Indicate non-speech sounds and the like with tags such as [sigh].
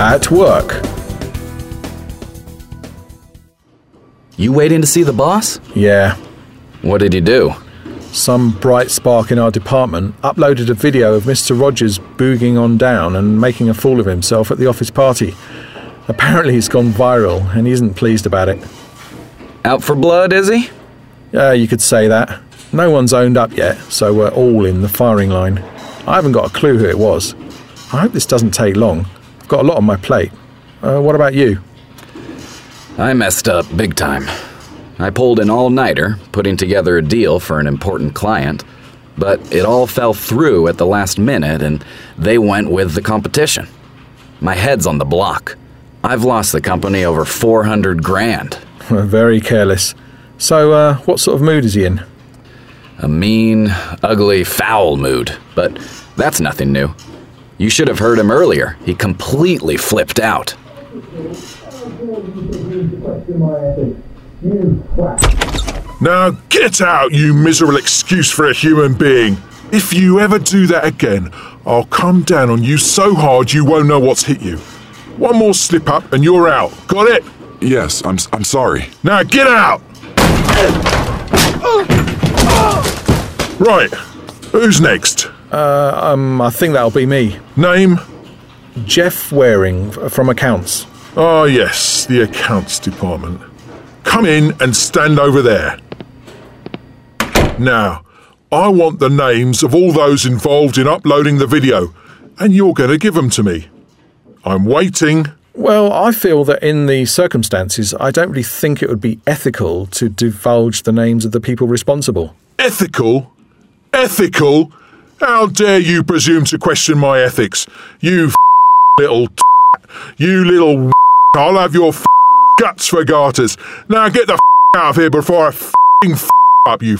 At work. You waiting to see the boss? Yeah. What did he do? Some bright spark in our department uploaded a video of Mr. Rogers booging on down and making a fool of himself at the office party. Apparently, it's gone viral and he isn't pleased about it. Out for blood, is he? Yeah, you could say that. No one's owned up yet, so we're all in the firing line. I haven't got a clue who it was. I hope this doesn't take long. I've got a lot on my plate. Uh, what about you? I messed up big time. I pulled an all nighter, putting together a deal for an important client, but it all fell through at the last minute and they went with the competition. My head's on the block. I've lost the company over 400 grand. [laughs] Very careless. So, uh, what sort of mood is he in? A mean, ugly, foul mood, but that's nothing new. You should have heard him earlier. He completely flipped out. Now get out, you miserable excuse for a human being. If you ever do that again, I'll come down on you so hard you won't know what's hit you. One more slip up and you're out. Got it? Yes, I'm, I'm sorry. Now get out! Right. Who's next? Um, I think that'll be me. Name? Jeff Waring from accounts. Ah, yes, the accounts department. Come in and stand over there. Now, I want the names of all those involved in uploading the video, and you're going to give them to me. I'm waiting. Well, I feel that in the circumstances, I don't really think it would be ethical to divulge the names of the people responsible. Ethical? Ethical? How dare you presume to question my ethics? You little You little I'll have your guts for garters. Now get the out of here before I up you